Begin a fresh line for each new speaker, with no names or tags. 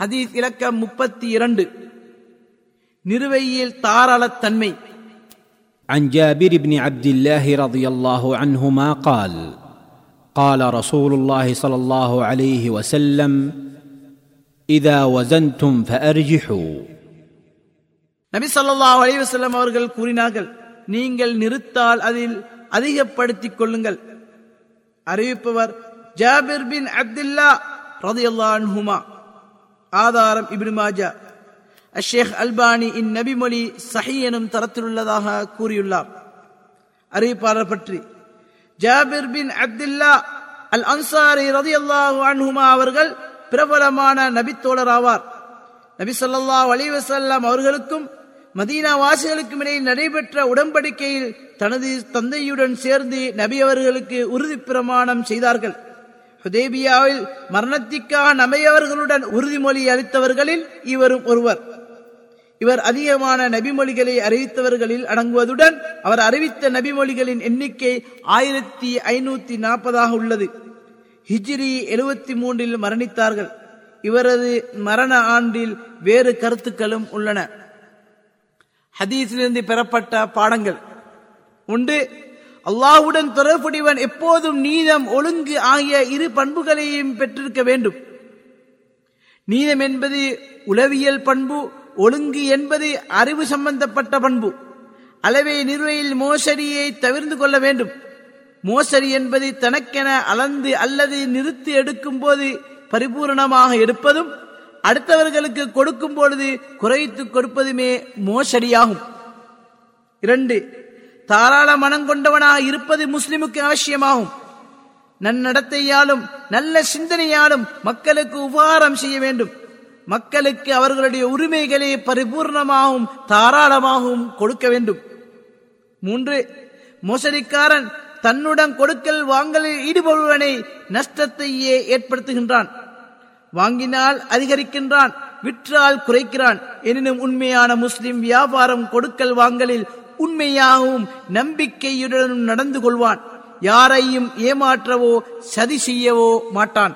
ஹதீஸ் இலக்கம் முப்பத்தி இரண்டு நிறுவையில் தாராளத்தன்மை
عن جابر بن عبد الله رضي الله عنهما قال قال رسول الله صلى الله عليه وسلم اذا وزنتم فارجحوا
நபி ஸல்லல்லாஹு அலைஹி வஸல்லம் அவர்கள் கூறினார்கள் நீங்கள் நிறுத்தால் அதில் அதிகப்படுத்திக் கொள்ளுங்கள் அறிவிப்பவர் ஜாபிர் பின் அப்துல்லா ரலியல்லாஹு அன்ஹுமா ஆதாரம் இப்னு மாஜா. அஷேக் அல்பானி இந்நபி மொழி சஹி எனும் தரத்திலுள்ளதாக கூறியுள்ளார். அறிவிப்பாளர் பற்றி ஜாபிர் பின் அப்துல்லா அல் அன்சாரி ரதியல்லாஹு அன்ஹுமா அவர்கள் பிரபலமான நபித்தோழர் ஆவார் நபி சொல்லா அலிவசல்லாம் அவர்களுக்கும் மதீனா வாசிகளுக்கும் இடையில் நடைபெற்ற உடன்படிக்கையில் தனது தந்தையுடன் சேர்ந்து நபி அவர்களுக்கு உறுதி பிரமாணம் செய்தார்கள். ஹுதேபியாவில் மரணத்திற்காக நமையவர்களுடன் உறுதிமொழி அளித்தவர்களில் இவரும் ஒருவர். இவர் அதிகமான நபிமொழிகளை அறிவித்தவர்களில் அடங்குவதுடன் அவர் அறிவித்த நபிமொழிகளின் எண்ணிக்கை ஆயிரத்தி ஐநூத்தி நாற்பதாக உள்ளது. ஹிஜ்ரி எழுபத்தி மூன்றில் மரணித்தார்கள். இவரது மரண ஆண்டில் வேறு கருத்துக்களும் உள்ளன. ஹதீஸிலிருந்து பெறப்பட்ட பாடங்கள். உண்டு. அல்லாஹுடன் தொடர்புடையவன் எப்போதும் நீதம் ஒழுங்கு ஆகிய இரு பண்புகளையும் பெற்றிருக்க வேண்டும். நீதம் என்பது உளவியல் பண்பு ஒழுங்கு என்பது அறிவு சம்பந்தப்பட்ட பண்பு. அளவை நிறுவையில் மோசடியை தவிர்த்து கொள்ள வேண்டும். மோசடி என்பது தனக்கென அளந்து அல்லது நிறுத்தி எடுக்கும் போது பரிபூரணமாக எடுப்பதும் அடுத்தவர்களுக்கு கொடுக்கும் பொழுது குறைத்து கொடுப்பதுமே மோசடியாகும். இரண்டு தாராள மனம் கொண்டவனாக இருப்பது முஸ்லிமுக்கு அவசியமாகும். நன்னடத்தையாலும் நல்ல சிந்தனையாலும் மக்களுக்கு உபகாரம் செய்ய வேண்டும். மக்களுக்கு அவர்களுடைய உரிமைகளை பரிபூர்ணமாகவும் தாராளமாகவும் கொடுக்க வேண்டும். மூன்று மோசடிக்காரன் தன்னுடன் கொடுக்கல் வாங்கலில் ஈடுபடுவனை நஷ்டத்தையே ஏற்படுத்துகின்றான். வாங்கினால் அதிகரிக்கின்றான் விற்றால் குறைக்கிறான். எனினும் உண்மையான முஸ்லிம் வியாபாரம் கொடுக்கல் வாங்கலில் உண்மையாகவும் நம்பிக்கையுடனும் நடந்து கொள்வான். யாரையும் ஏமாற்றவோ சதி செய்யவோ மாட்டான்.